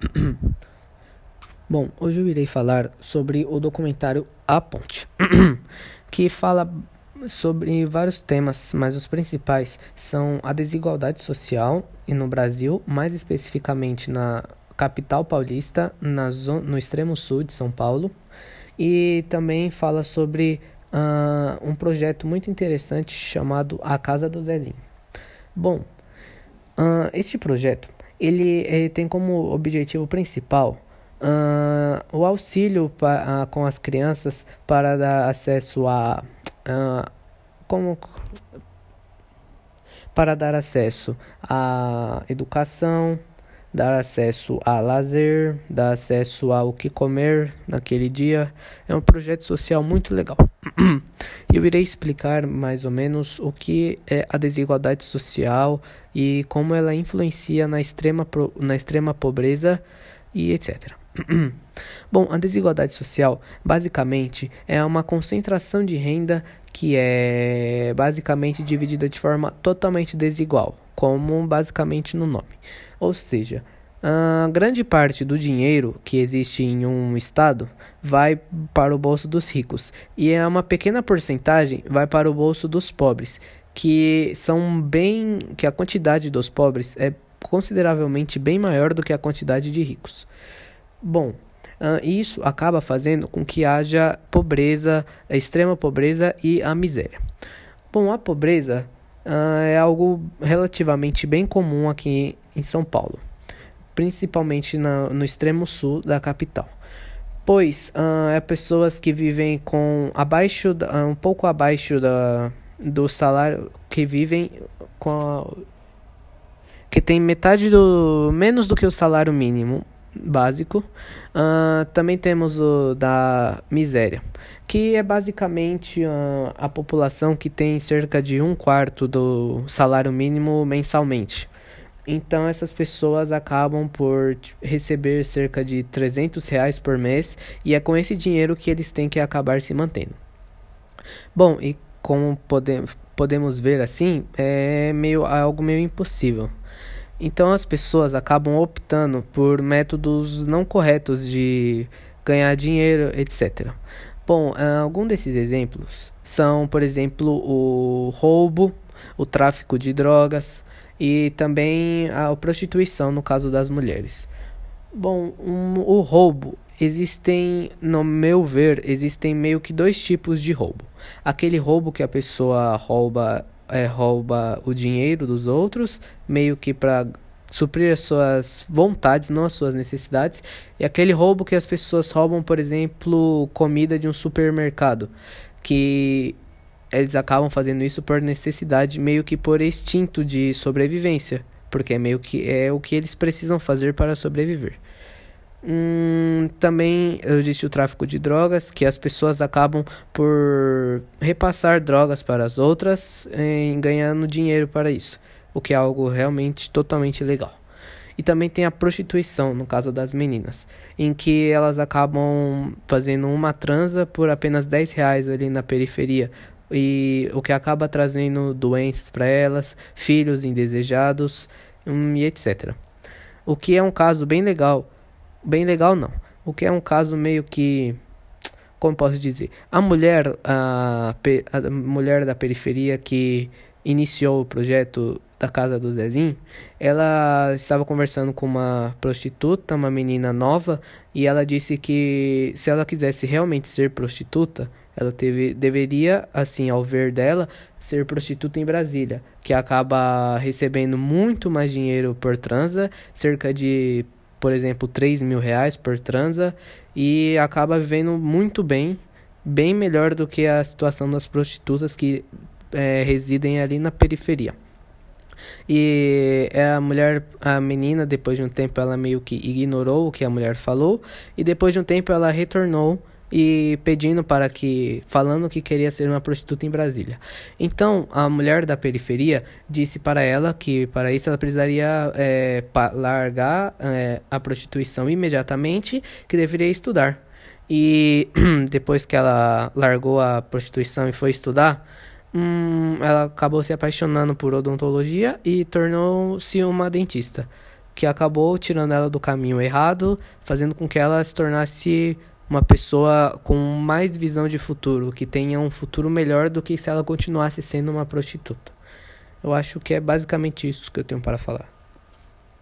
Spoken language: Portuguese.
Bom, hoje eu irei falar sobre o documentário A Ponte, que fala sobre vários temas, mas os principais são a desigualdade social e no Brasil, mais especificamente na capital paulista, na no extremo sul de São Paulo, e também fala sobre uh, um projeto muito interessante chamado A Casa do Zezinho. Bom, uh, este projeto ele, ele, tem como objetivo principal uh, o auxílio pa, com as crianças para dar acesso a como para dar acesso à educação, dar acesso a lazer, dar acesso ao que comer naquele dia. É um projeto social muito legal. Eu irei explicar mais ou menos o que é a desigualdade social e como ela influencia na extrema, na extrema pobreza e etc. Bom, a desigualdade social basicamente é uma concentração de renda que é basicamente dividida de forma totalmente desigual, como basicamente no nome. Ou seja, a grande parte do dinheiro que existe em um estado vai para o bolso dos ricos e é uma pequena porcentagem vai para o bolso dos pobres, que são bem que a quantidade dos pobres é consideravelmente bem maior do que a quantidade de ricos. Bom, isso acaba fazendo com que haja pobreza, extrema pobreza e a miséria. Bom, a pobreza é algo relativamente bem comum aqui em São Paulo, principalmente na, no extremo sul da capital pois uh, é pessoas que vivem com abaixo uh, um pouco abaixo da, do salário que vivem com a, que tem metade do menos do que o salário mínimo básico. Uh, também temos o da miséria, que é basicamente uh, a população que tem cerca de um quarto do salário mínimo mensalmente. Então essas pessoas acabam por receber cerca de 300 reais por mês e é com esse dinheiro que eles têm que acabar se mantendo. Bom, e como pode, podemos ver assim, é meio algo meio impossível. Então as pessoas acabam optando por métodos não corretos de ganhar dinheiro, etc. Bom, ah, algum desses exemplos são, por exemplo, o roubo, o tráfico de drogas e também a prostituição no caso das mulheres. Bom, um, o roubo existem, no meu ver, existem meio que dois tipos de roubo. Aquele roubo que a pessoa rouba é, rouba o dinheiro dos outros, meio que para suprir as suas vontades, não as suas necessidades. E aquele roubo que as pessoas roubam, por exemplo, comida de um supermercado, que eles acabam fazendo isso por necessidade, meio que por instinto de sobrevivência, porque é meio que é o que eles precisam fazer para sobreviver. Hum, também existe o tráfico de drogas, que as pessoas acabam por repassar drogas para as outras, em, ganhando dinheiro para isso, o que é algo realmente totalmente legal. E também tem a prostituição, no caso das meninas, em que elas acabam fazendo uma transa por apenas 10 reais ali na periferia, e o que acaba trazendo doenças para elas, filhos indesejados hum, e etc. O que é um caso bem legal bem legal não. O que é um caso meio que como posso dizer, a mulher a, a mulher da periferia que iniciou o projeto da casa do Zezinho, ela estava conversando com uma prostituta, uma menina nova, e ela disse que se ela quisesse realmente ser prostituta, ela teve, deveria, assim, ao ver dela, ser prostituta em Brasília, que acaba recebendo muito mais dinheiro por transa, cerca de por exemplo, 3 mil reais por transa e acaba vivendo muito bem, bem melhor do que a situação das prostitutas que é, residem ali na periferia. E a mulher, a menina, depois de um tempo, ela meio que ignorou o que a mulher falou, e depois de um tempo ela retornou e pedindo para que, falando que queria ser uma prostituta em Brasília. Então, a mulher da periferia disse para ela que para isso ela precisaria é, largar é, a prostituição imediatamente, que deveria estudar. E depois que ela largou a prostituição e foi estudar, hum, ela acabou se apaixonando por odontologia e tornou-se uma dentista que acabou tirando ela do caminho errado, fazendo com que ela se tornasse uma pessoa com mais visão de futuro, que tenha um futuro melhor do que se ela continuasse sendo uma prostituta. Eu acho que é basicamente isso que eu tenho para falar.